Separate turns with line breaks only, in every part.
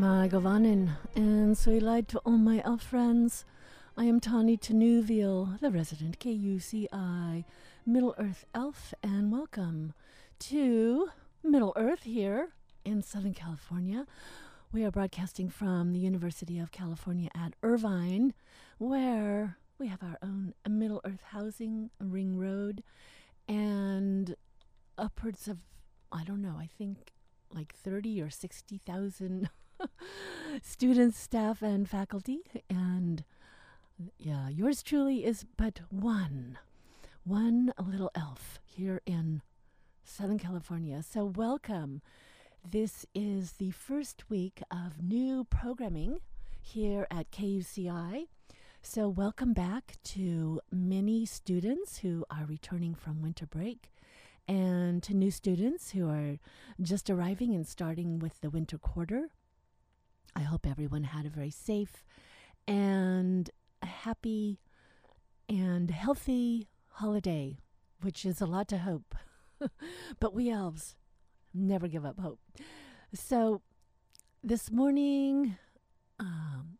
Mae govannen, and so light to all my elf friends. I am Tani Tanuvial, the resident KUCI Middle Earth elf, and welcome to Middle Earth here in Southern California. We are broadcasting from the University of California at Irvine, where we have our own Middle Earth housing, Ring Road, and upwards of, I don't know, I think like 30 or 60,000 students, staff, and faculty. And yeah, yours truly is but one, one little elf here in Southern California. So, welcome. This is the first week of new programming here at KUCI. So, welcome back to many students who are returning from winter break and to new students who are just arriving and starting with the winter quarter. I hope everyone had a very safe and happy and healthy holiday, which is a lot to hope. but we elves never give up hope. So this morning, um,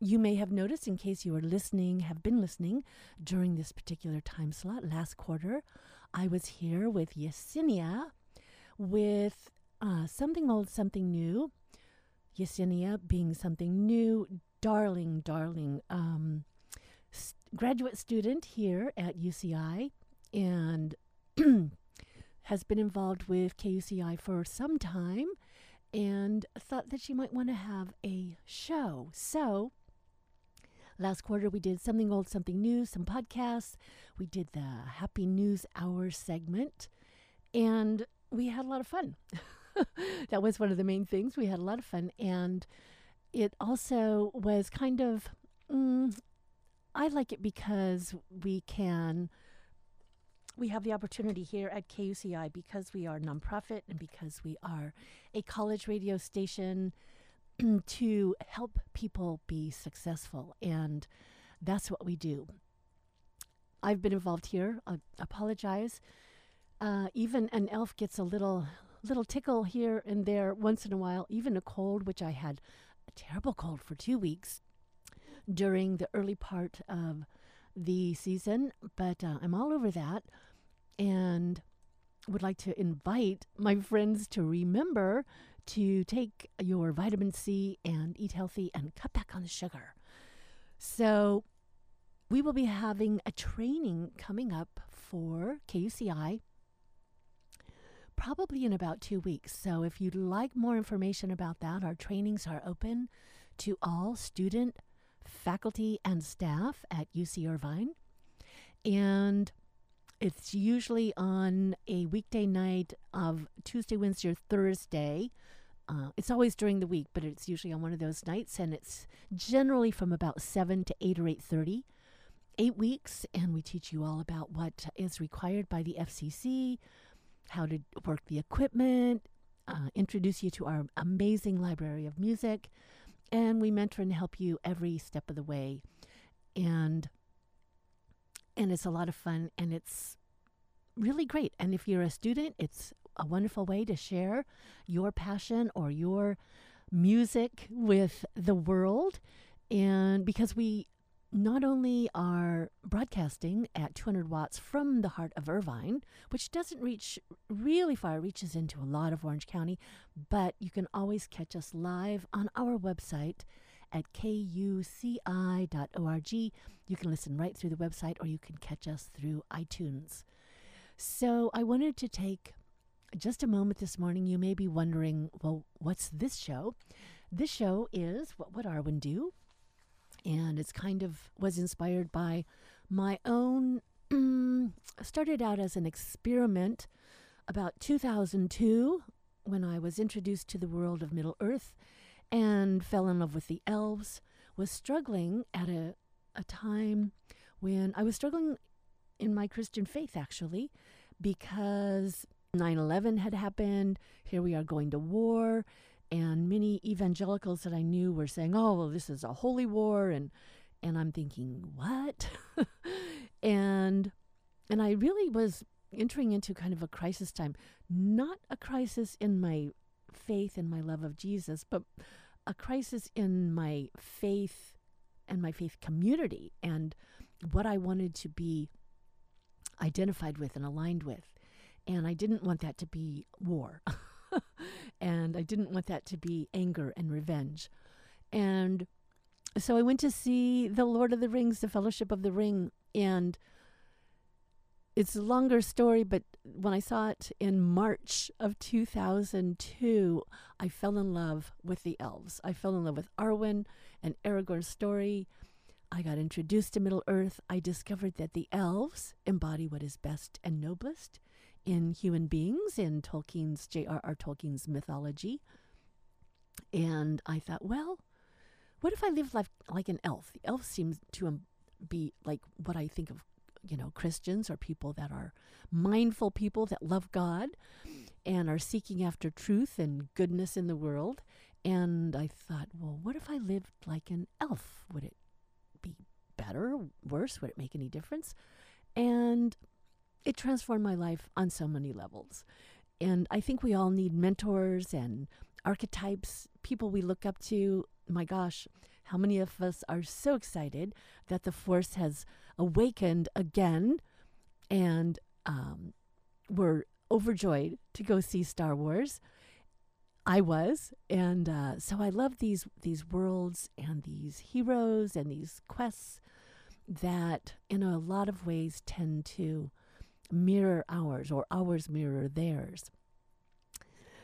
you may have noticed, in case you are listening, have been listening during this particular time slot, last quarter, I was here with Yesenia with uh, something old, something new. Yesenia being something new, darling, darling um, graduate student here at UCI and has been involved with KUCI for some time and thought that she might want to have a show. So, last quarter we did something old, something new, some podcasts. We did the Happy News Hour segment, and we had a lot of fun. that was one of the main things. We had a lot of fun. And it also was kind of, mm, I like it because we can, we have the opportunity here at KUCI because we are nonprofit and because we are a college radio station to help people be successful. And that's what we do. I've been involved here. I apologize. Uh, even an elf gets a little little tickle here and there once in a while, even a cold, which I had a terrible cold for two weeks during the early part of the season, but uh, I'm all over that and would like to invite my friends to remember to take your vitamin C and eat healthy and cut back on the sugar. So, we will be having a training coming up for KUCI probably in about two weeks. So if you'd like more information about that, our trainings are open to all student, faculty, and staff at UC Irvine. And it's usually on a weekday night of Tuesday, Wednesday, or Thursday. Uh, it's always during the week, but it's usually on one of those nights, and it's generally from about seven to eight or eight thirty. Eight weeks, and we teach you all about what is required by the FCC, how to work the equipment, uh, introduce you to our amazing library of music, and we mentor and help you every step of the way. And and it's a lot of fun and it's really great. And if you're a student, it's a wonderful way to share your passion or your music with the world. And because we not only are broadcasting at 200 watts from the heart of Irvine, which doesn't reach really far, reaches into a lot of Orange County, but you can always catch us live on our website at kuci.org. You can listen right through the website or you can catch us through iTunes. So I wanted to take just a moment this morning. You may be wondering, well, what's this show? This show is What Would Arwen Do? And it's kind of was inspired by my own started out as an experiment about 2002 when I was introduced to the world of Middle Earth and fell in love with the elves was struggling at a a time when I was struggling in my Christian faith actually because 9/11 had happened here we are going to war and many evangelicals that I knew were saying, "Oh, well, this is a holy war," and and I'm thinking, "What?" and and I really was entering into kind of a crisis time, not a crisis in my faith and my love of Jesus, but a crisis in my faith and my faith community and what I wanted to be identified with and aligned with. And I didn't want that to be war. and I didn't want that to be anger and revenge. And so I went to see The Lord of the Rings, The Fellowship of the Ring, and it's a longer story, but when I saw it in March of 2002, I fell in love with the elves. I fell in love with Arwen and Aragorn's story. I got introduced to Middle Earth. I discovered that the elves embody what is best and noblest in human beings in Tolkien's J.R.R. Tolkien's mythology. And I thought, well, what if I lived life like an elf? The elf seems to um, be like what I think of, you know, Christians or people that are mindful people that love God and are seeking after truth and goodness in the world. And I thought, well, what if I lived like an elf? Would it be better, worse? Would it make any difference? And it transformed my life on so many levels. And I think we all need mentors and archetypes, people we look up to. My gosh, how many of us are so excited that the Force has awakened again and um, we're overjoyed to go see Star Wars. I was, and uh, so I love these these worlds and these heroes and these quests that, in a lot of ways, tend to mirror ours or ours mirror theirs.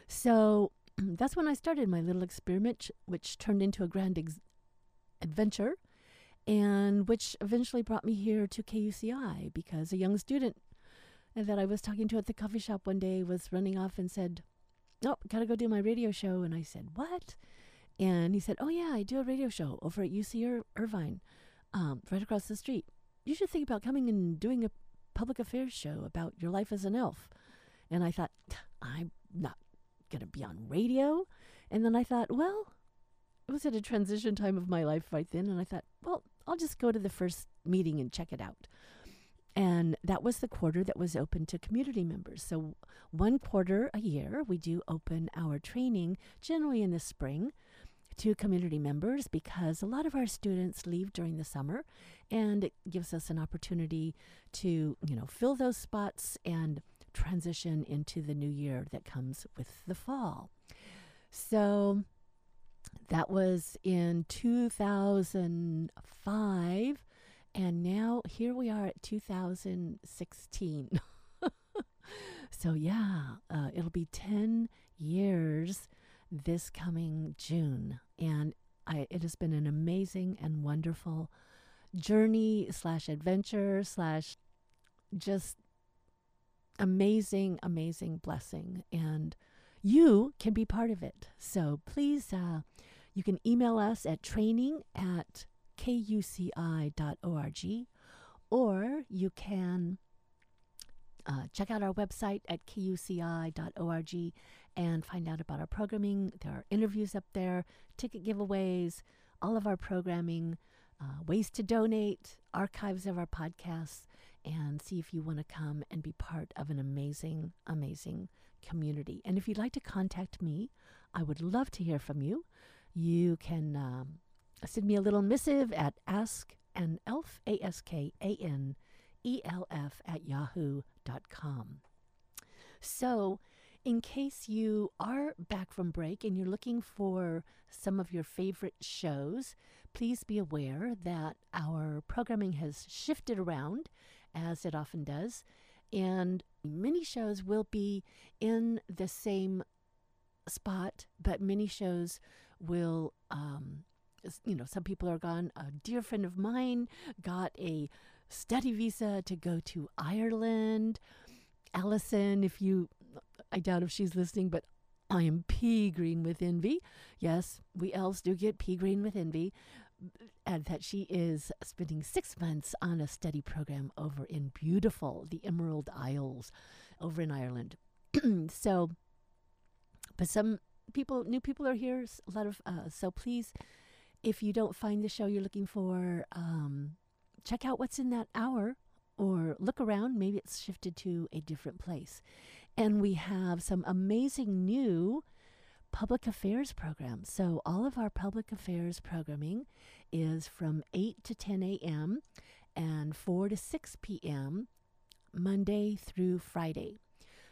So that's when I started my little experiment, which turned into a grand ex- adventure and which eventually brought me here to KUCI because a young student that I was talking to at the coffee shop one day was running off and said, Oh, gotta go do my radio show. And I said, What? And he said, Oh, yeah, I do a radio show over at UC Ir- Irvine, um, right across the street. You should think about coming and doing a public affairs show about your life as an elf. And I thought, I'm not going to be on radio. And then I thought, well, it was at a transition time of my life right then. And I thought, well, I'll just go to the first meeting and check it out. And that was the quarter that was open to community members. So, one quarter a year, we do open our training, generally in the spring, to community members because a lot of our students leave during the summer and it gives us an opportunity to, you know, fill those spots and transition into the new year that comes with the fall. So that was in 2005 and now here we are at 2016. so yeah, uh, it'll be 10 years this coming June. And I, it has been an amazing and wonderful journey slash adventure slash just amazing, amazing blessing. And you can be part of it. So please, uh, you can email us at training at kuci.org or you can uh, check out our website at kuci.org and find out about our programming. There are interviews up there, ticket giveaways, all of our programming, uh, ways to donate, archives of our podcasts, and see if you want to come and be part of an amazing, amazing community. And if you'd like to contact me, I would love to hear from you. You can um, send me a little missive at askanelf, A-S-K-A-N-E-L-F, at yahoo.com. So, in case you are back from break and you're looking for some of your favorite shows, please be aware that our programming has shifted around, as it often does, and many shows will be in the same spot, but many shows will, um, you know, some people are gone. A dear friend of mine got a study visa to go to Ireland. Allison, if you I doubt if she's listening, but I am pea green with envy. Yes, we elves do get pea green with envy. And that she is spending six months on a study program over in beautiful, the Emerald Isles over in Ireland. so, but some people, new people are here, a lot of, uh, so please, if you don't find the show you're looking for, um, check out what's in that hour or look around. Maybe it's shifted to a different place. And we have some amazing new public affairs programs. So, all of our public affairs programming is from 8 to 10 a.m. and 4 to 6 p.m. Monday through Friday.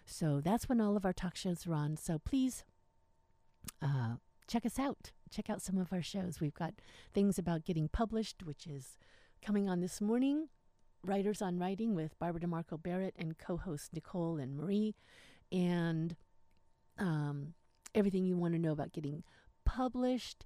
So, that's when all of our talk shows are on. So, please uh, check us out. Check out some of our shows. We've got things about getting published, which is coming on this morning. Writers on Writing with Barbara DeMarco Barrett and co host Nicole and Marie. And um, everything you want to know about getting published.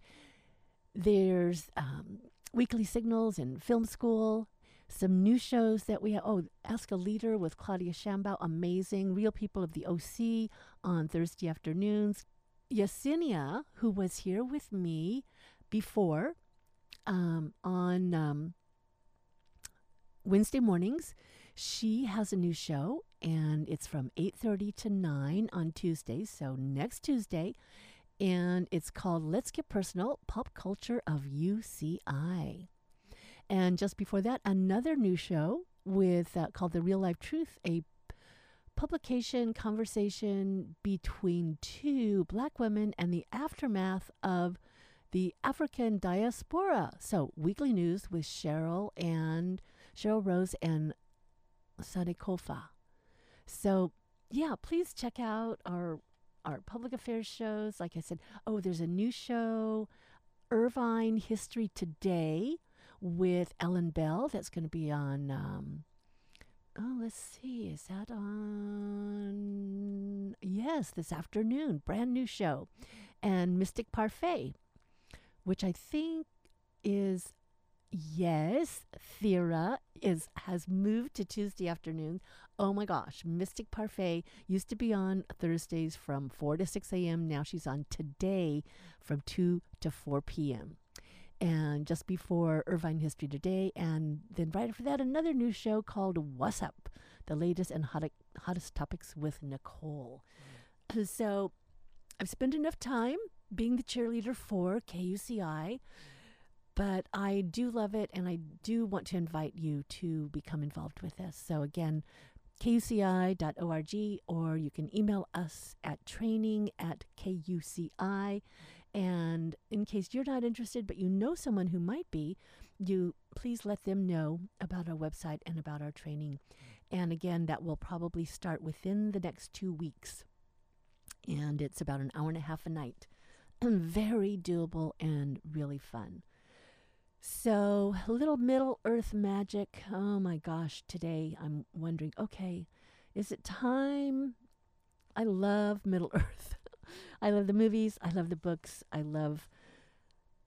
There's um, weekly signals and film school. Some new shows that we have. Oh, Ask a Leader with Claudia Shambaugh. Amazing. Real People of the OC on Thursday afternoons. Yesenia, who was here with me before um, on um, Wednesday mornings, she has a new show and it's from 8:30 to 9 on Tuesdays, so next Tuesday, and it's called Let's Get Personal: Pop Culture of UCI. And just before that, another new show with uh, called The Real Life Truth, a publication conversation between two black women and the aftermath of the African diaspora. So, weekly news with Cheryl and Cheryl Rose and Sadekofa. So, yeah, please check out our our public affairs shows. Like I said, oh, there's a new show, Irvine History Today, with Ellen Bell. That's going to be on. Um, oh, let's see, is that on? Yes, this afternoon, brand new show, and Mystic Parfait, which I think is Yes, Thera is has moved to Tuesday afternoon. Oh my gosh, Mystic Parfait used to be on Thursdays from 4 to 6 a.m. Now she's on today from 2 to 4 p.m. And just before Irvine History Today, and then right after that, another new show called What's Up, the latest and hottest, hottest topics with Nicole. Mm. So I've spent enough time being the cheerleader for KUCI but I do love it and I do want to invite you to become involved with this. So, again, kuci.org, or you can email us at training at kuci. And in case you're not interested, but you know someone who might be, you please let them know about our website and about our training. And again, that will probably start within the next two weeks. And it's about an hour and a half a night. Very doable and really fun. So, little Middle Earth magic. Oh my gosh, today I'm wondering okay, is it time? I love Middle Earth. I love the movies, I love the books, I love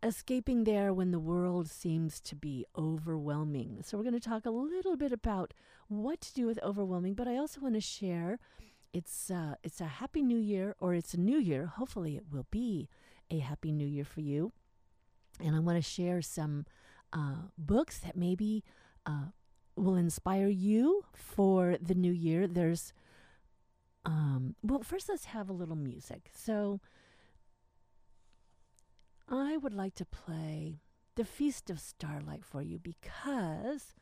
escaping there when the world seems to be overwhelming. So, we're going to talk a little bit about what to do with overwhelming, but I also want to share it's uh, it's a happy new year or it's a new year. Hopefully, it will be a happy new year for you and I want to share some uh, books that maybe uh, will inspire you for the new year. There's, um, well, first let's have a little music. So I would like to play The Feast of Starlight for you because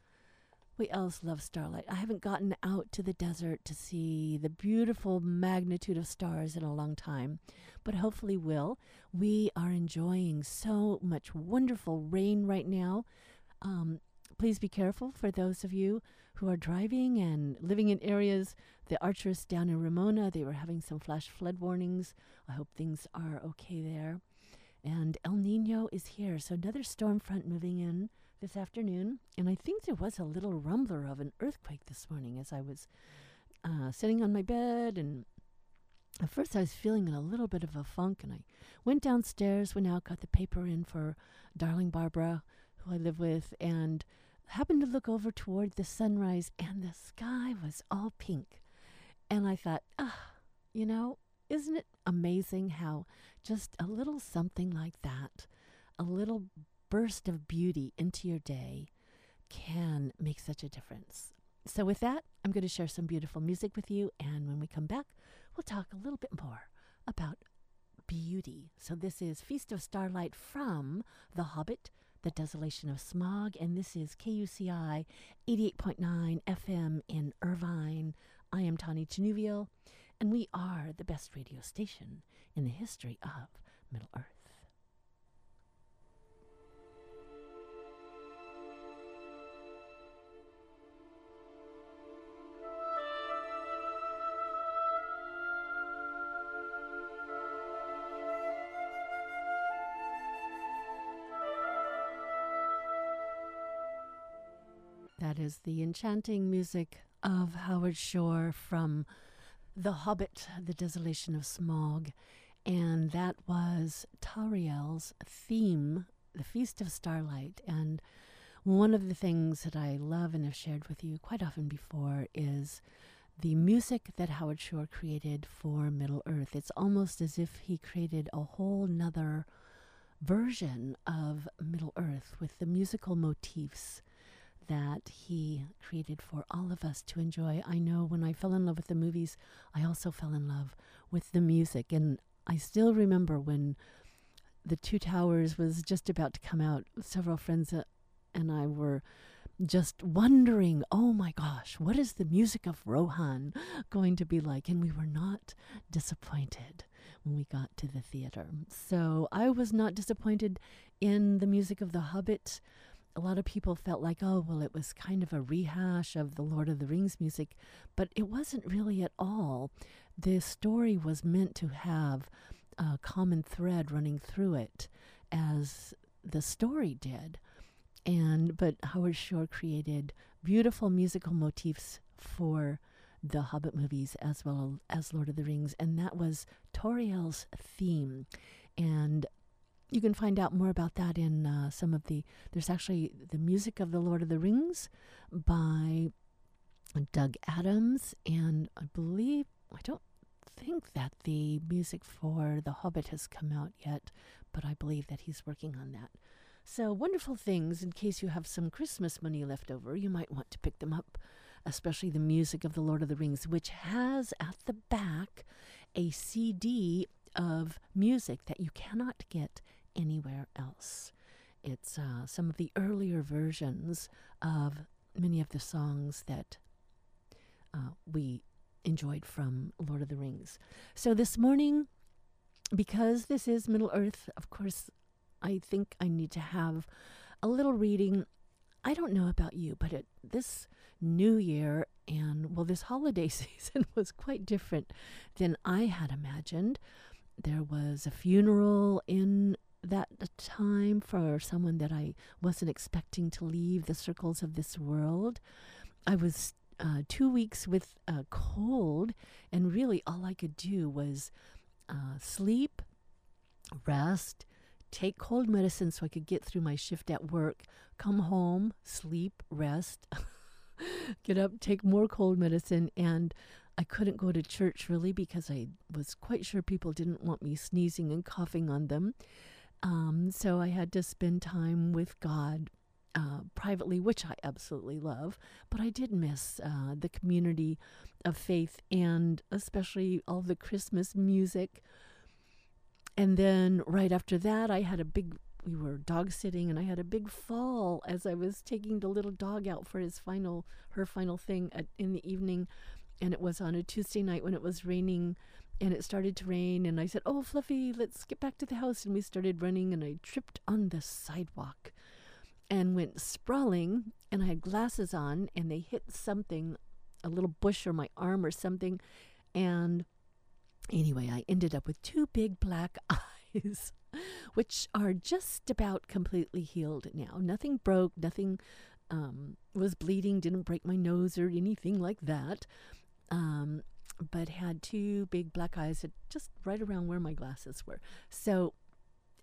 we else love starlight. I haven't gotten out to the desert to see the beautiful magnitude of stars in a long time, but hopefully will. We are enjoying so much wonderful rain right now. Um, please be careful for those of you who are driving and living in areas. The archers down in Ramona, they were having some flash flood warnings. I hope things are okay there. And El Nino is here, so another storm front moving in this afternoon, and I think there was a little rumbler of an earthquake this morning as I was uh, sitting on my bed. And at first, I was feeling in a little bit of a funk, and I went downstairs, went out, got the paper in for darling Barbara, who I live with, and happened to look over toward the sunrise, and the sky was all pink. And I thought, ah, you know, isn't it amazing how just a little something like that, a little burst of beauty into your day can make such a difference. So, with that, I'm going to share some beautiful music with you. And when we come back, we'll talk a little bit more about beauty. So, this is Feast of Starlight from The Hobbit, The Desolation of Smaug. And this is KUCI 88.9 FM in Irvine. I am Tani Chanuvial. and we are the best radio station in the history of Middle Earth. That is the enchanting music of Howard Shore from The Hobbit, The Desolation of Smaug. And that was Tauriel's theme, The Feast of Starlight. And one of the things that I love and have shared with you quite often before is the music that Howard Shore created for Middle Earth. It's almost as if he created a whole nother version of Middle Earth with the musical motifs that he created for all of us to enjoy. I know when I fell in love with the movies, I also fell in love with the music. And I still remember when The Two Towers was just about to come out, several friends uh, and I were just wondering, oh my gosh, what is the music of Rohan going to be like? And we were not disappointed when we got to the theater. So I was not disappointed in the music of The Hobbit a lot of people felt like, oh, well, it was kind of a rehash of the Lord of the Rings music, but it wasn't really at all. The story was meant to have a common thread running through it, as the story did. And but Howard Shore created beautiful musical motifs for the Hobbit movies as well as Lord of the Rings, and that was Tauriel's theme. And you can find out more about that in uh, some of the. There's actually the music of the Lord of the Rings by Doug Adams, and I believe I don't think that the music for The Hobbit has come out yet, but I believe that he's working on that. So wonderful things. In case you have some Christmas money left over, you might want to pick them up. Especially the music of the Lord of the Rings, which has at the back a CD of music that you cannot get anywhere else. It's uh, some of the earlier versions of many of the songs that uh, we enjoyed from Lord of the Rings. So this morning, because this is Middle Earth, of course, I think I need to have a little reading. I don't know about you, but it, this new year and, well, this holiday season was quite different than I had imagined. There was a funeral in that time for someone that I wasn't expecting to leave the circles of this world. I was uh, two weeks with a cold, and really all I could do was uh, sleep, rest, take cold medicine so I could get through my shift at work, come home, sleep, rest, get up, take more cold medicine, and I couldn't go to church really because I was quite sure people didn't want me sneezing and coughing on them. Um, so I had to spend time with God uh, privately, which I absolutely love. But I did miss uh, the community of faith and especially all the Christmas music. And then right after that, I had a big, we were dog sitting and I had a big fall as I was taking the little dog out for his final, her final thing at, in the evening. And it was on a Tuesday night when it was raining and it started to rain and i said oh fluffy let's get back to the house and we started running and i tripped on the sidewalk and went sprawling and i had glasses on and they hit something a little bush or my arm or something and anyway i ended up with two big black eyes which are just about completely healed now. Nothing broke nothing um, was bleeding didn't break my nose or anything like that um, but had two big black eyes just right around where my glasses were. So,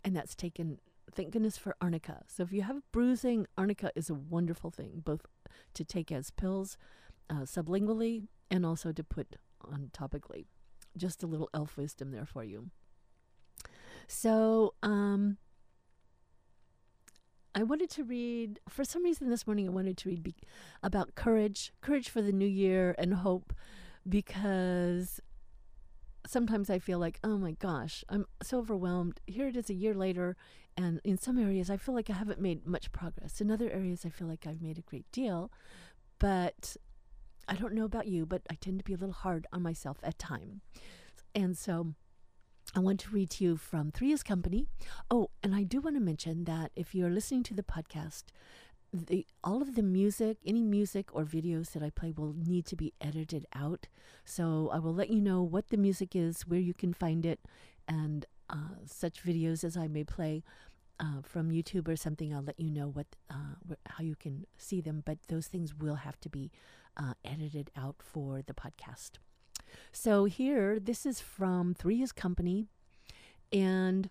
and that's taken, thank goodness for arnica. So, if you have bruising, arnica is a wonderful thing, both to take as pills uh, sublingually and also to put on topically. Just a little elf wisdom there for you. So, um, I wanted to read, for some reason this morning, I wanted to read be- about courage, courage for the new year and hope because sometimes I feel like, oh my gosh, I'm so overwhelmed. Here it is a year later, and in some areas I feel like I haven't made much progress. In other areas I feel like I've made a great deal. But I don't know about you, but I tend to be a little hard on myself at time. And so I want to read to you from Three is Company. Oh, and I do want to mention that if you're listening to the podcast, the all of the music, any music or videos that I play will need to be edited out. So I will let you know what the music is, where you can find it, and uh, such videos as I may play uh, from YouTube or something. I'll let you know what uh, wh- how you can see them. But those things will have to be uh, edited out for the podcast. So here, this is from Three is Company, and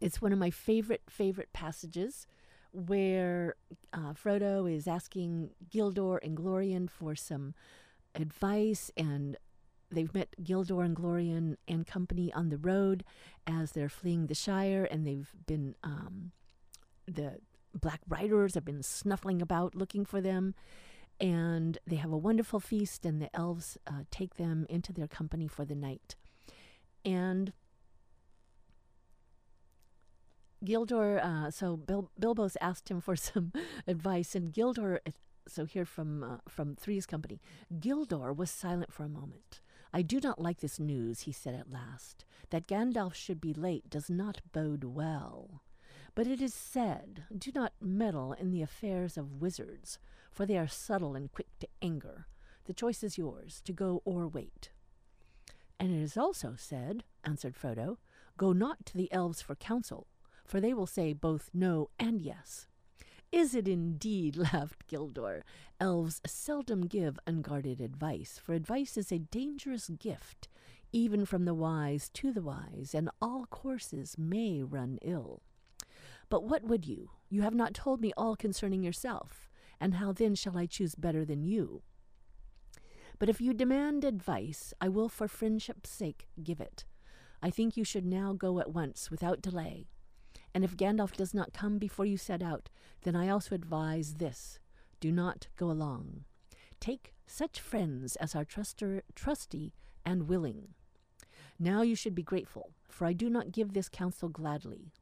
it's one of my favorite favorite passages where uh, Frodo is asking Gildor Inglorion for some advice, and they've met Gildor Inglorion and company on the road as they're fleeing the Shire, and they've been um, the Black Riders have been snuffling about looking for them, and they have a wonderful feast, and the elves uh, take them into their company for the night, and Gildor, uh, so Bil- Bilbo's asked him for some advice, and Gildor, so here from uh, from Three's Company, Gildor was silent for a moment. I do not like this news, he said at last. That Gandalf should be late does not bode well. But it is said, do not meddle in the affairs of wizards, for they are subtle and quick to anger. The choice is yours, to go or wait. And it is also said, answered Frodo, go not to the elves for counsel, for they will say both no and yes. Is it indeed? laughed Gildor. Elves seldom give unguarded advice, for advice is a dangerous gift, even from the wise to the wise, and all courses may run ill. But what would you? You have not told me all concerning yourself, and how then shall I choose better than you? But if you demand advice, I will for friendship's sake give it. I think you should now go at once, without delay. And if Gandalf does not come before you set out, then I also advise this do not go along. Take such friends as are truster, trusty and willing. Now you should be grateful, for I do not give this counsel gladly.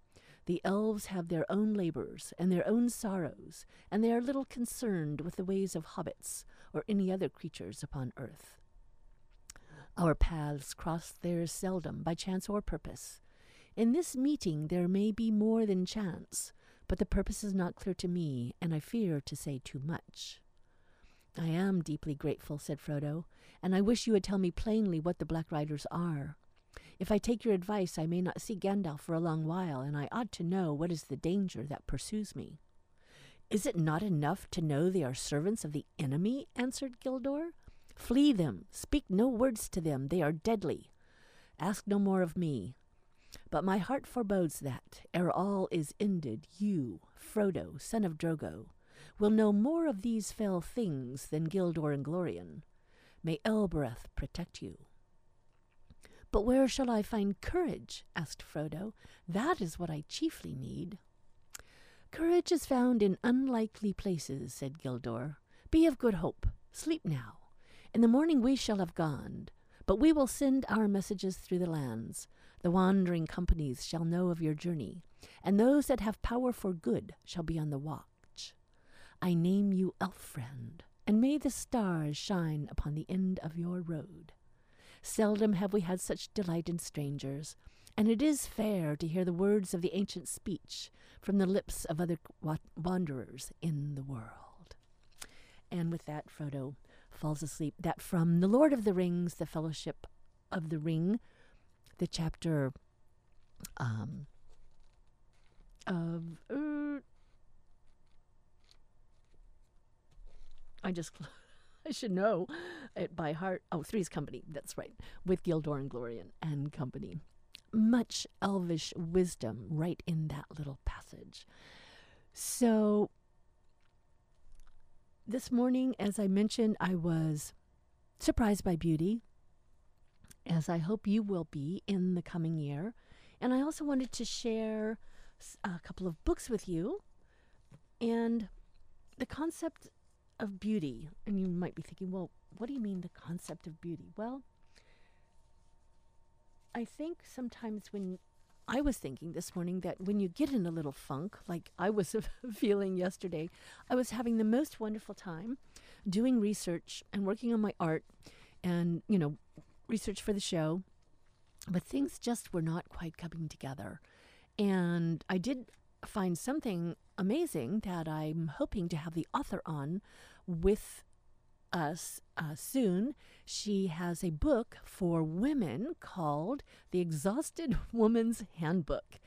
The elves have their own labors and their own sorrows, and they are little concerned with the ways of hobbits or any other creatures upon earth. Our paths cross theirs seldom, by chance or purpose. In this meeting there may be more than chance, but the purpose is not clear to me, and I fear to say too much. I am deeply grateful, said Frodo, and I wish you would tell me plainly what the Black Riders are. If I take your advice, I may not see Gandalf for a long while, and I ought to know what is the danger that pursues me. Is it not enough to know they are servants of the enemy? answered Gildor. Flee them, speak no words to them, they are deadly. Ask no more of me. But my heart forebodes that, ere all is ended, you, Frodo, son of Drogo, will know more of these fell things than Gildor Inglorion. May Elbereth protect you. But where shall I find courage? asked Frodo. That is what I chiefly need. Courage is found in unlikely places, said Gildor. Be of good hope. Sleep now. In the morning we shall have gone, but we will send our messages through the lands. The wandering companies shall know of your journey, and those that have power for good shall be on the watch. I name you elf friend, and may the stars shine upon the end of your road. Seldom have we had such delight in strangers, and it is fair to hear the words of the ancient speech from the lips of other wanderers in the world. And with that, Frodo falls asleep. That from The Lord of the Rings, The Fellowship of the Ring, the chapter um, of. Uh, I just. I should know it by heart. Oh, Three's Company, that's right, with Gildor Inglorion and company. Much elvish wisdom right in that little passage. So, this morning, as I mentioned, I was surprised by beauty, as I hope you will be in the coming year. And I also wanted to share a couple of books with you and the concept of beauty. And you might be thinking, well, what do you mean the concept of beauty? Well, I think sometimes when I was thinking this morning that when you get in a little funk, like I was feeling yesterday, I was having the most wonderful time doing research and working on my art and, you know, research for the show. But things just were not quite coming together. And I did find something amazing that I'm hoping to have the author on with us uh, soon. She has a book for women called The Exhausted Woman's Handbook.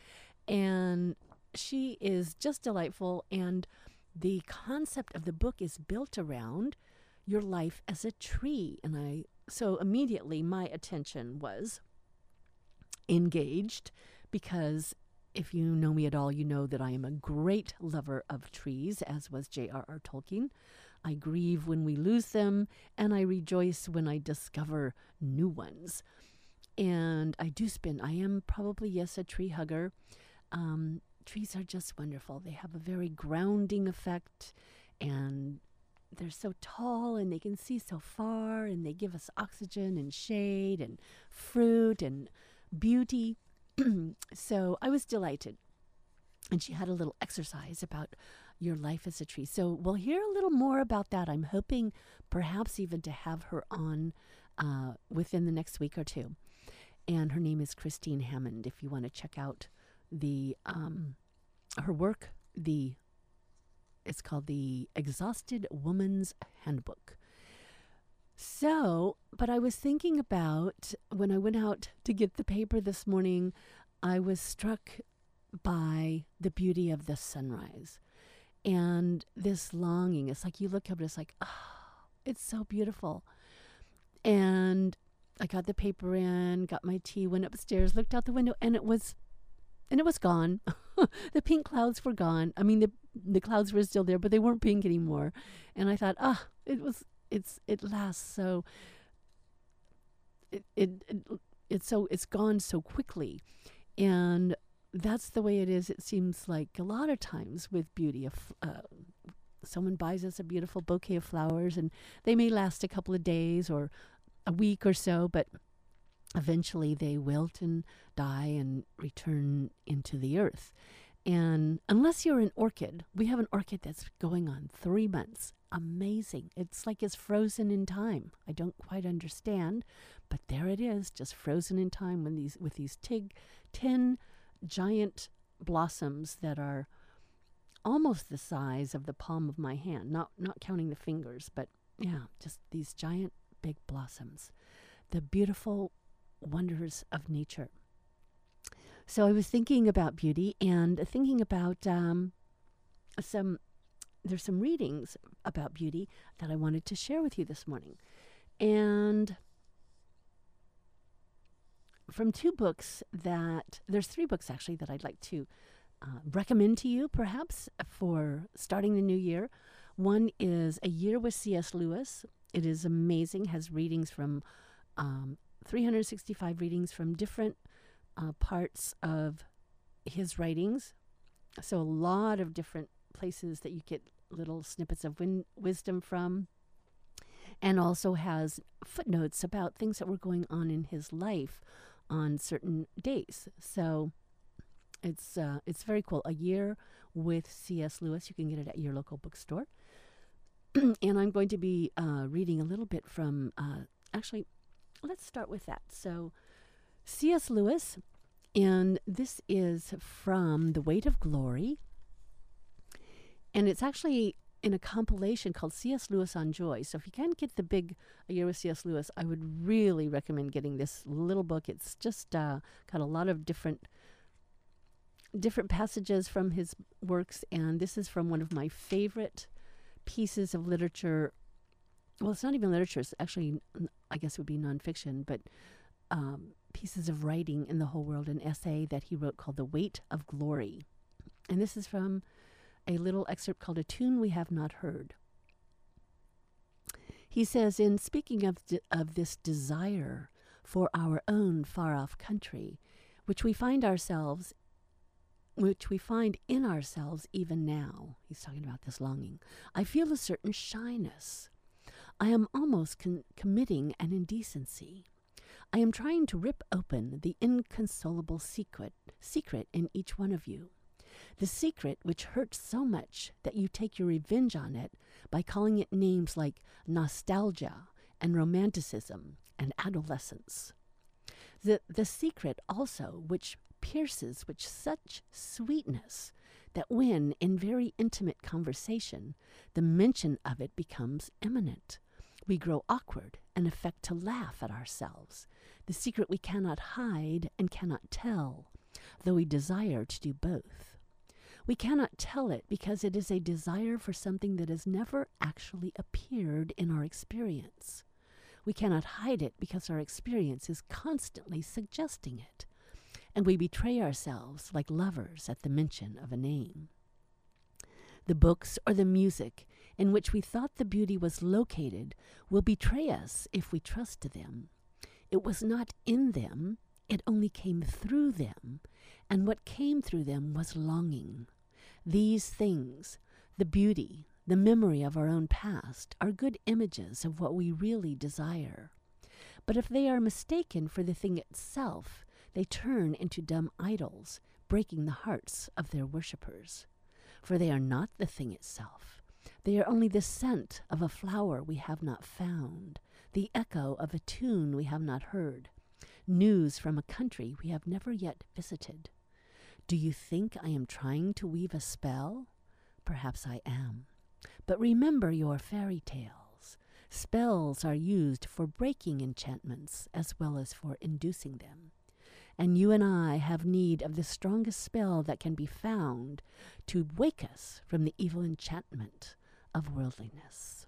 And she is just delightful. And the concept of the book is built around your life as a tree. And I, so immediately my attention was engaged because if you know me at all, you know that I am a great lover of trees, as was J.R.R. Tolkien. I grieve when we lose them, and I rejoice when I discover new ones. And I do spin. I am probably, yes, a tree hugger. Um, trees are just wonderful. They have a very grounding effect, and they're so tall and they can see so far, and they give us oxygen and shade and fruit and beauty. so I was delighted. And she had a little exercise about your life as a tree. So we'll hear a little more about that. I'm hoping perhaps even to have her on uh, within the next week or two. And her name is Christine Hammond. If you want to check out the um, her work, the it's called the Exhausted Woman's Handbook. So, but I was thinking about when I went out to get the paper this morning, I was struck by the beauty of the sunrise and this longing. It's like you look up and it's like, oh, it's so beautiful. And I got the paper in, got my tea, went upstairs, looked out the window, and it was, and it was gone. the pink clouds were gone. I mean, the the clouds were still there, but they weren't pink anymore. And I thought, ah, it was, it's, it lasts so. It, it, it it's so it's gone so quickly, and that's the way it is. It seems like a lot of times with beauty. If uh, someone buys us a beautiful bouquet of flowers, and they may last a couple of days or a week or so, but eventually they wilt and die and return into the earth. And unless you're an orchid, we have an orchid that's going on three months. Amazing. It's like it's frozen in time. I don't quite understand, but there it is, just frozen in time when these with these tig, ten giant blossoms that are almost the size of the palm of my hand, not not counting the fingers, but yeah, just these giant big blossoms. The beautiful wonders of nature. So I was thinking about beauty and thinking about um, some. There's some readings about beauty that I wanted to share with you this morning, and from two books that there's three books actually that I'd like to uh, recommend to you, perhaps for starting the new year. One is A Year with C.S. Lewis. It is amazing, has readings from um, 365 readings from different uh, parts of his writings. So, a lot of different places that you get little snippets of win- wisdom from. And also has footnotes about things that were going on in his life on certain days. So it's uh, it's very cool. A year with C.S. Lewis. You can get it at your local bookstore. and I'm going to be uh, reading a little bit from. Uh, actually, let's start with that. So, C.S. Lewis, and this is from The Weight of Glory. And it's actually in a compilation called C.S. Lewis on Joy. So if you can't get the big A Year with C.S. Lewis, I would really recommend getting this little book. It's just uh, got a lot of different different passages from his works, and this is from one of my favorite pieces of literature. Well, it's not even literature; it's actually, I guess, it would be nonfiction, but um, pieces of writing in the whole world. An essay that he wrote called "The Weight of Glory," and this is from a little excerpt called A Tune We Have Not Heard. He says, in speaking of, de- of this desire for our own far off country, which we find ourselves, which we find in ourselves even now, he's talking about this longing, I feel a certain shyness. I am almost con- committing an indecency. I am trying to rip open the inconsolable secret, secret in each one of you. The secret which hurts so much that you take your revenge on it by calling it names like nostalgia and romanticism and adolescence. The, the secret also which pierces with such sweetness that when, in very intimate conversation, the mention of it becomes imminent, we grow awkward and affect to laugh at ourselves, the secret we cannot hide and cannot tell, though we desire to do both. We cannot tell it because it is a desire for something that has never actually appeared in our experience. We cannot hide it because our experience is constantly suggesting it, and we betray ourselves like lovers at the mention of a name. The books or the music in which we thought the beauty was located will betray us if we trust to them. It was not in them, it only came through them, and what came through them was longing. These things, the beauty, the memory of our own past, are good images of what we really desire. But if they are mistaken for the thing itself, they turn into dumb idols, breaking the hearts of their worshippers. For they are not the thing itself. They are only the scent of a flower we have not found, the echo of a tune we have not heard, news from a country we have never yet visited. Do you think I am trying to weave a spell? Perhaps I am. But remember your fairy tales. Spells are used for breaking enchantments as well as for inducing them. And you and I have need of the strongest spell that can be found to wake us from the evil enchantment of worldliness.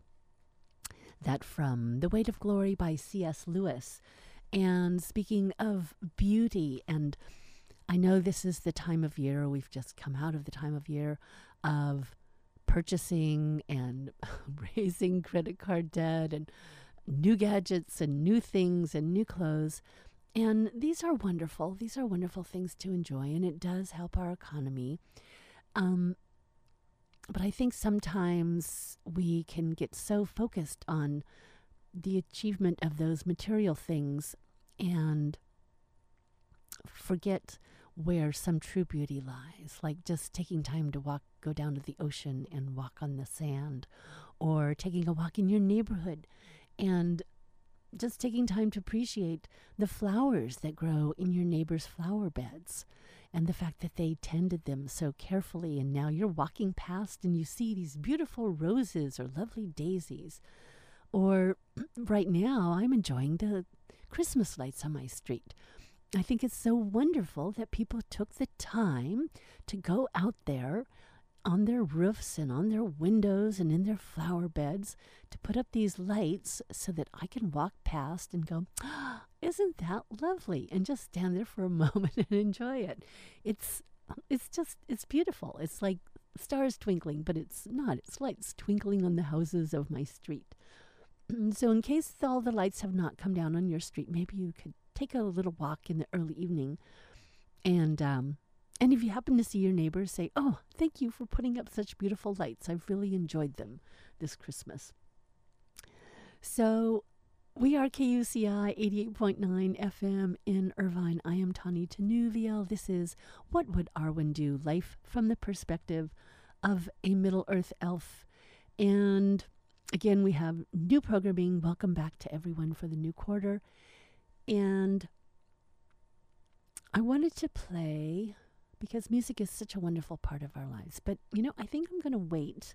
That from The Weight of Glory by C.S. Lewis. And speaking of beauty and I know this is the time of year, we've just come out of the time of year of purchasing and raising credit card debt and new gadgets and new things and new clothes. And these are wonderful. These are wonderful things to enjoy, and it does help our economy. Um, but I think sometimes we can get so focused on the achievement of those material things and forget where some true beauty lies, like just taking time to walk, go down to the ocean and walk on the sand, or taking a walk in your neighborhood and just taking time to appreciate the flowers that grow in your neighbor's flower beds and the fact that they tended them so carefully. And now you're walking past and you see these beautiful roses or lovely daisies. Or right now, I'm enjoying the Christmas lights on my street. I think it's so wonderful that people took the time to go out there on their roofs and on their windows and in their flower beds to put up these lights so that I can walk past and go, oh, isn't that lovely? And just stand there for a moment and enjoy it. It's it's just it's beautiful. It's like stars twinkling, but it's not. It's lights twinkling on the houses of my street. so in case all the lights have not come down on your street, maybe you could take a little walk in the early evening. And um, and if you happen to see your neighbors, say, "Oh, thank you for putting up such beautiful lights. I've really enjoyed them this Christmas." So, we are KUCI 88.9 FM in Irvine. I am Tani Tinuviel. This is What Would Arwen Do? Life from the perspective of a Middle Earth elf. And again, we have new programming. Welcome back to everyone for the new quarter. And I wanted to play because music is such a wonderful part of our lives. But, you know, I think I'm going to wait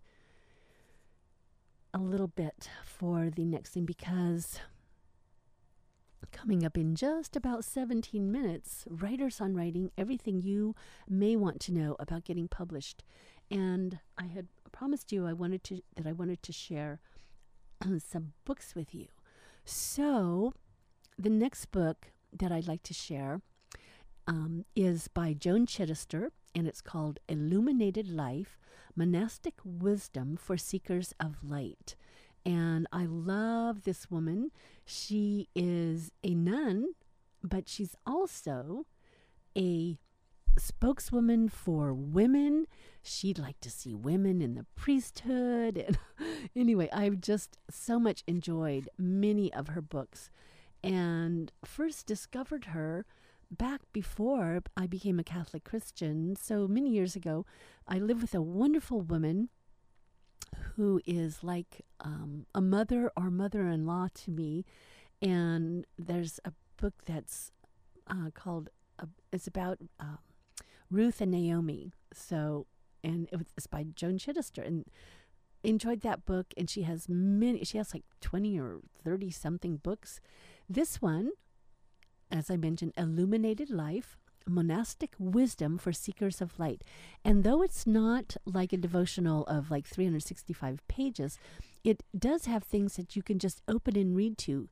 a little bit for the next thing because coming up in just about 17 minutes, Writers on Writing, everything you may want to know about getting published. And I had promised you I wanted to that I wanted to share some books with you. So the next book that I'd like to share um, is by Joan Chittister, and it's called Illuminated Life Monastic Wisdom for Seekers of Light. And I love this woman. She is a nun, but she's also a spokeswoman for women. She'd like to see women in the priesthood. And anyway, I've just so much enjoyed many of her books. And first discovered her back before I became a Catholic Christian. So many years ago, I lived with a wonderful woman who is like um, a mother or mother in law to me. And there's a book that's uh, called, uh, it's about um, Ruth and Naomi. So, and it was, it's by Joan Chittister. And enjoyed that book. And she has many, she has like 20 or 30 something books. This one, as I mentioned, Illuminated Life monastic wisdom for seekers of light. And though it's not like a devotional of like 365 pages, it does have things that you can just open and read to.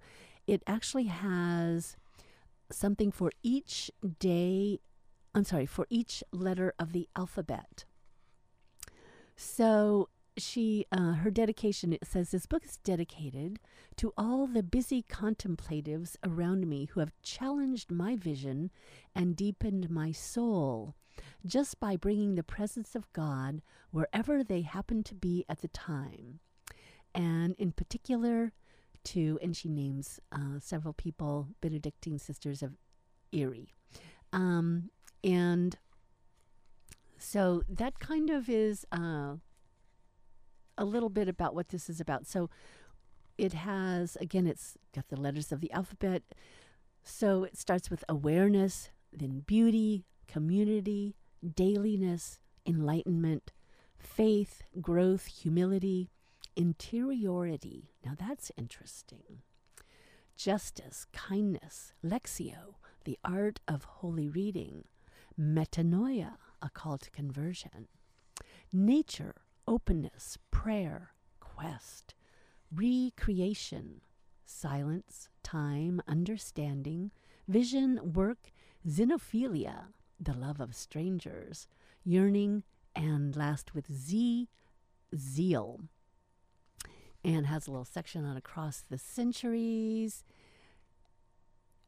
It actually has something for each day, I'm sorry, for each letter of the alphabet. So she uh, her dedication it says this book is dedicated to all the busy contemplatives around me who have challenged my vision and deepened my soul just by bringing the presence of god wherever they happen to be at the time. And in particular to and she names uh, several people benedictine sisters of erie. Um, and so that kind of is uh, a little bit about what this is about. So it has, again, it's got the letters of the alphabet. So it starts with awareness, then beauty, community, dailiness, enlightenment, faith, growth, humility, interiority. Now that's interesting. Justice, kindness, lectio, the art of holy reading, metanoia, a call to conversion, nature, openness, prayer, quest, recreation, silence, time, understanding, vision, work, xenophilia, the love of strangers, yearning, and last with Z, zeal. And has a little section on across the centuries.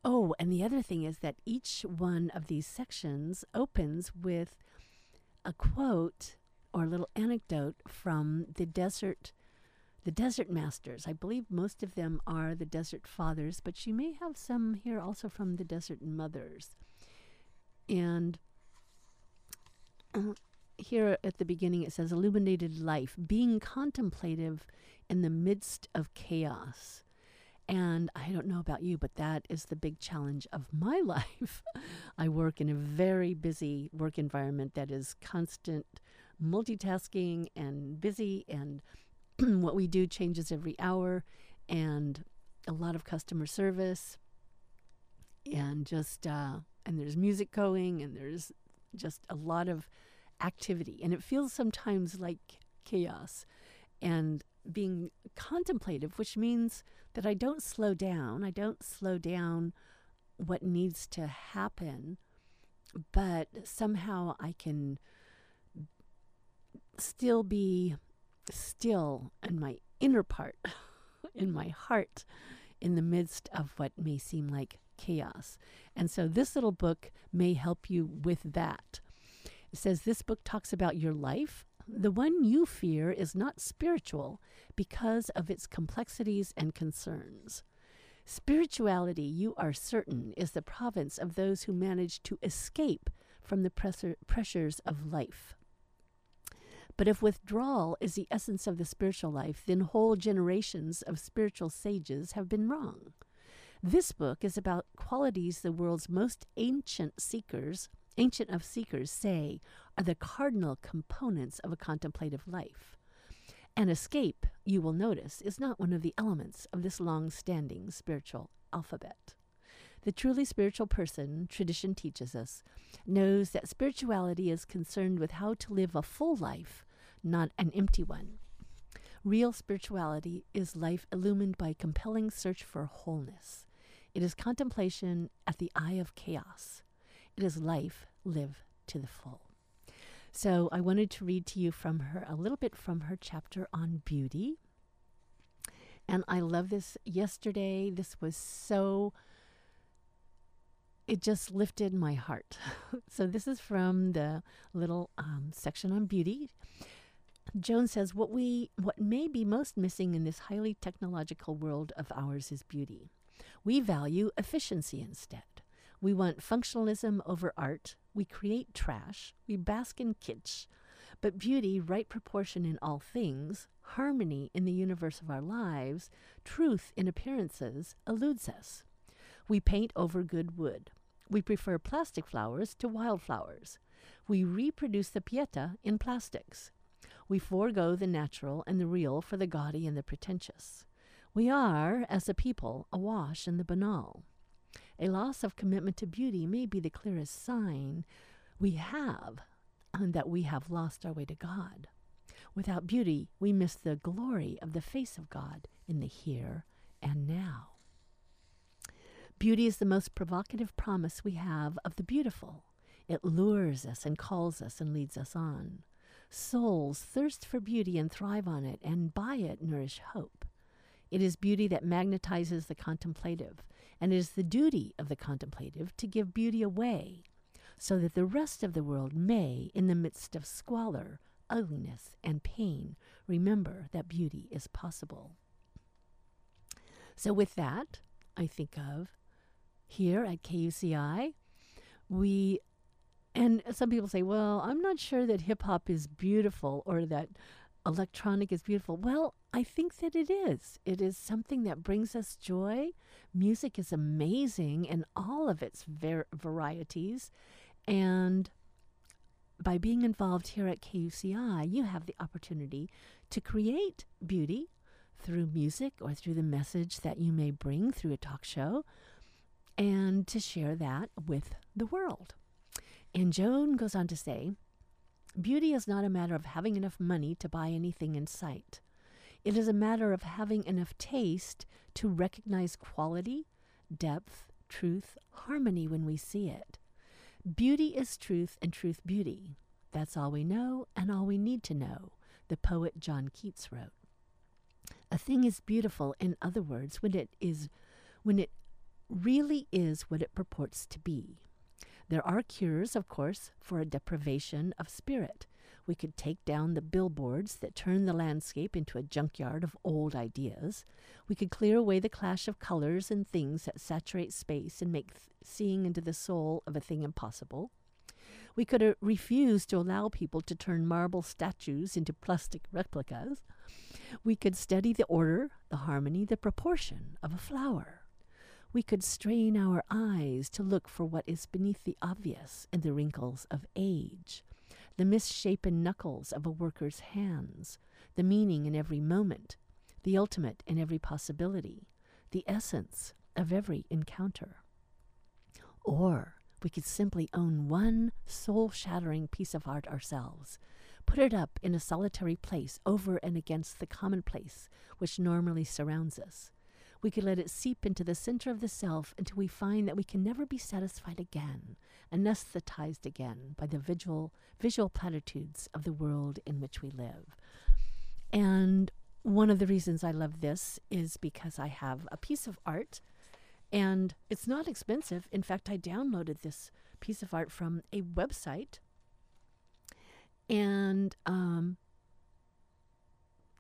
Oh, and the other thing is that each one of these sections opens with a quote or a little anecdote from the desert the desert masters. I believe most of them are the desert fathers, but she may have some here also from the desert mothers. And uh, here at the beginning it says illuminated life, being contemplative in the midst of chaos. And I don't know about you, but that is the big challenge of my life. I work in a very busy work environment that is constant multitasking and busy, and what we do changes every hour, and a lot of customer service, and just uh, and there's music going, and there's just a lot of activity, and it feels sometimes like chaos, and being contemplative, which means that I don't slow down. I don't slow down what needs to happen, but somehow I can still be still in my inner part, in my heart, in the midst of what may seem like chaos. And so this little book may help you with that. It says this book talks about your life. The one you fear is not spiritual because of its complexities and concerns. Spirituality, you are certain, is the province of those who manage to escape from the pressure, pressures of life. But if withdrawal is the essence of the spiritual life, then whole generations of spiritual sages have been wrong. This book is about qualities the world's most ancient seekers, ancient of seekers, say are the cardinal components of a contemplative life. An escape, you will notice, is not one of the elements of this long standing spiritual alphabet. The truly spiritual person, tradition teaches us, knows that spirituality is concerned with how to live a full life, not an empty one. Real spirituality is life illumined by compelling search for wholeness. It is contemplation at the eye of chaos. It is life lived to the full. So I wanted to read to you from her a little bit from her chapter on beauty. And I love this yesterday. This was so it just lifted my heart. so this is from the little um, section on beauty. Joan says what we what may be most missing in this highly technological world of ours is beauty. We value efficiency instead. We want functionalism over art. We create trash. We bask in kitsch. But beauty, right proportion in all things, harmony in the universe of our lives, truth in appearances, eludes us. We paint over good wood. We prefer plastic flowers to wildflowers. We reproduce the pieta in plastics. We forego the natural and the real for the gaudy and the pretentious. We are, as a people, awash in the banal. A loss of commitment to beauty may be the clearest sign we have that we have lost our way to God. Without beauty, we miss the glory of the face of God in the here and now. Beauty is the most provocative promise we have of the beautiful. It lures us and calls us and leads us on. Souls thirst for beauty and thrive on it, and by it nourish hope. It is beauty that magnetizes the contemplative, and it is the duty of the contemplative to give beauty away, so that the rest of the world may, in the midst of squalor, ugliness, and pain, remember that beauty is possible. So, with that, I think of here at KUCI, we, and some people say, well, I'm not sure that hip hop is beautiful or that electronic is beautiful. Well, I think that it is. It is something that brings us joy. Music is amazing in all of its varieties. And by being involved here at KUCI, you have the opportunity to create beauty through music or through the message that you may bring through a talk show and to share that with the world. And Joan goes on to say beauty is not a matter of having enough money to buy anything in sight. It is a matter of having enough taste to recognize quality, depth, truth, harmony when we see it. Beauty is truth and truth beauty. That's all we know and all we need to know, the poet John Keats wrote. A thing is beautiful, in other words, when it is when it really is what it purports to be. There are cures, of course, for a deprivation of spirit. We could take down the billboards that turn the landscape into a junkyard of old ideas. We could clear away the clash of colors and things that saturate space and make th- seeing into the soul of a thing impossible. We could uh, refuse to allow people to turn marble statues into plastic replicas. We could study the order, the harmony, the proportion of a flower. We could strain our eyes to look for what is beneath the obvious in the wrinkles of age, the misshapen knuckles of a worker's hands, the meaning in every moment, the ultimate in every possibility, the essence of every encounter. Or we could simply own one soul shattering piece of art ourselves, put it up in a solitary place over and against the commonplace which normally surrounds us. We could let it seep into the center of the self until we find that we can never be satisfied again, anesthetized again by the visual, visual platitudes of the world in which we live. And one of the reasons I love this is because I have a piece of art and it's not expensive. In fact, I downloaded this piece of art from a website. And um,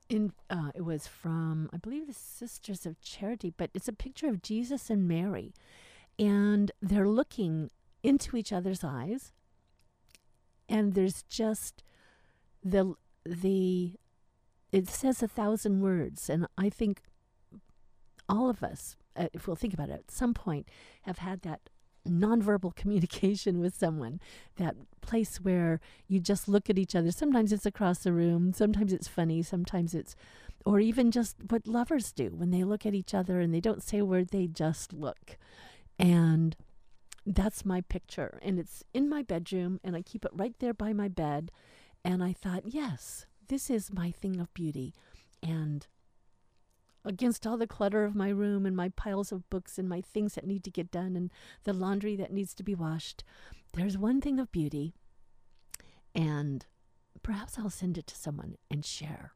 in uh, it was from I believe the Sisters of Charity, but it's a picture of Jesus and Mary, and they're looking into each other's eyes, and there's just the the it says a thousand words, and I think all of us uh, if we'll think about it, at some point have had that nonverbal communication with someone, that place where you just look at each other. Sometimes it's across the room, sometimes it's funny, sometimes it's, or even just what lovers do when they look at each other and they don't say a word, they just look. And that's my picture. And it's in my bedroom, and I keep it right there by my bed. And I thought, yes, this is my thing of beauty. And against all the clutter of my room and my piles of books and my things that need to get done and the laundry that needs to be washed, there's one thing of beauty. And perhaps I'll send it to someone and share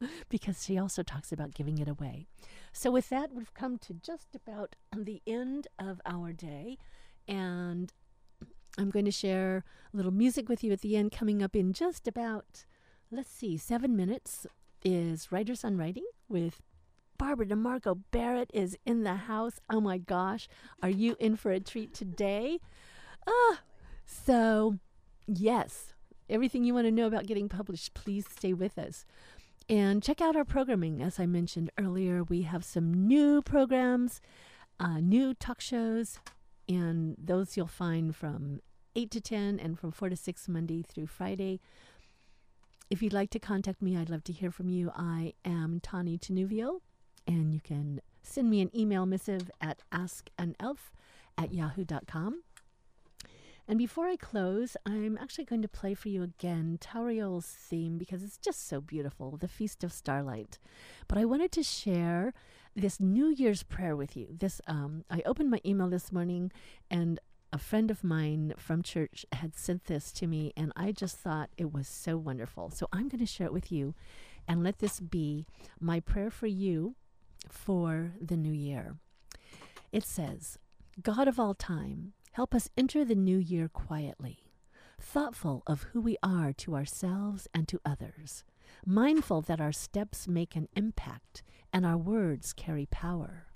because she also talks about giving it away. So, with that, we've come to just about the end of our day. And I'm going to share a little music with you at the end, coming up in just about, let's see, seven minutes is Writers on Writing with Barbara DeMarco Barrett is in the house. Oh my gosh, are you in for a treat today? Ah, so yes, everything you want to know about getting published, please stay with us. And check out our programming. As I mentioned earlier, we have some new programs, uh, new talk shows, and those you'll find from 8 to 10 and from 4 to 6 Monday through Friday. If you'd like to contact me, I'd love to hear from you. I am Tani Tenuvio, and you can send me an email missive at askanelf at yahoo.com. And before I close, I'm actually going to play for you again Tauriel's theme because it's just so beautiful, the Feast of Starlight. But I wanted to share this New Year's prayer with you. This um, I opened my email this morning, and a friend of mine from church had sent this to me, and I just thought it was so wonderful. So I'm going to share it with you, and let this be my prayer for you for the new year. It says, God of all time, Help us enter the new year quietly, thoughtful of who we are to ourselves and to others, mindful that our steps make an impact and our words carry power.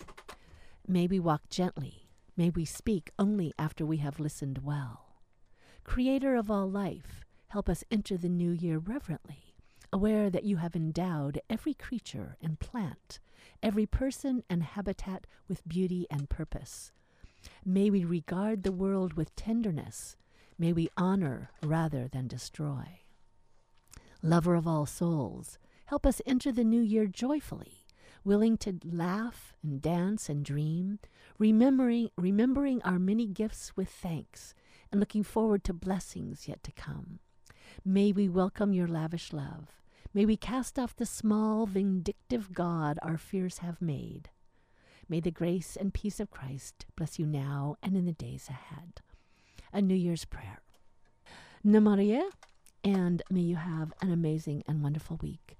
May we walk gently, may we speak only after we have listened well. Creator of all life, help us enter the new year reverently, aware that you have endowed every creature and plant, every person and habitat with beauty and purpose May we regard the world with tenderness. May we honor rather than destroy. Lover of all souls, help us enter the new year joyfully, willing to laugh and dance and dream, remembering, remembering our many gifts with thanks, and looking forward to blessings yet to come. May we welcome your lavish love. May we cast off the small, vindictive God our fears have made. May the grace and peace of Christ bless you now and in the days ahead. A New Year's prayer. Namárië, and may you have an amazing and wonderful week.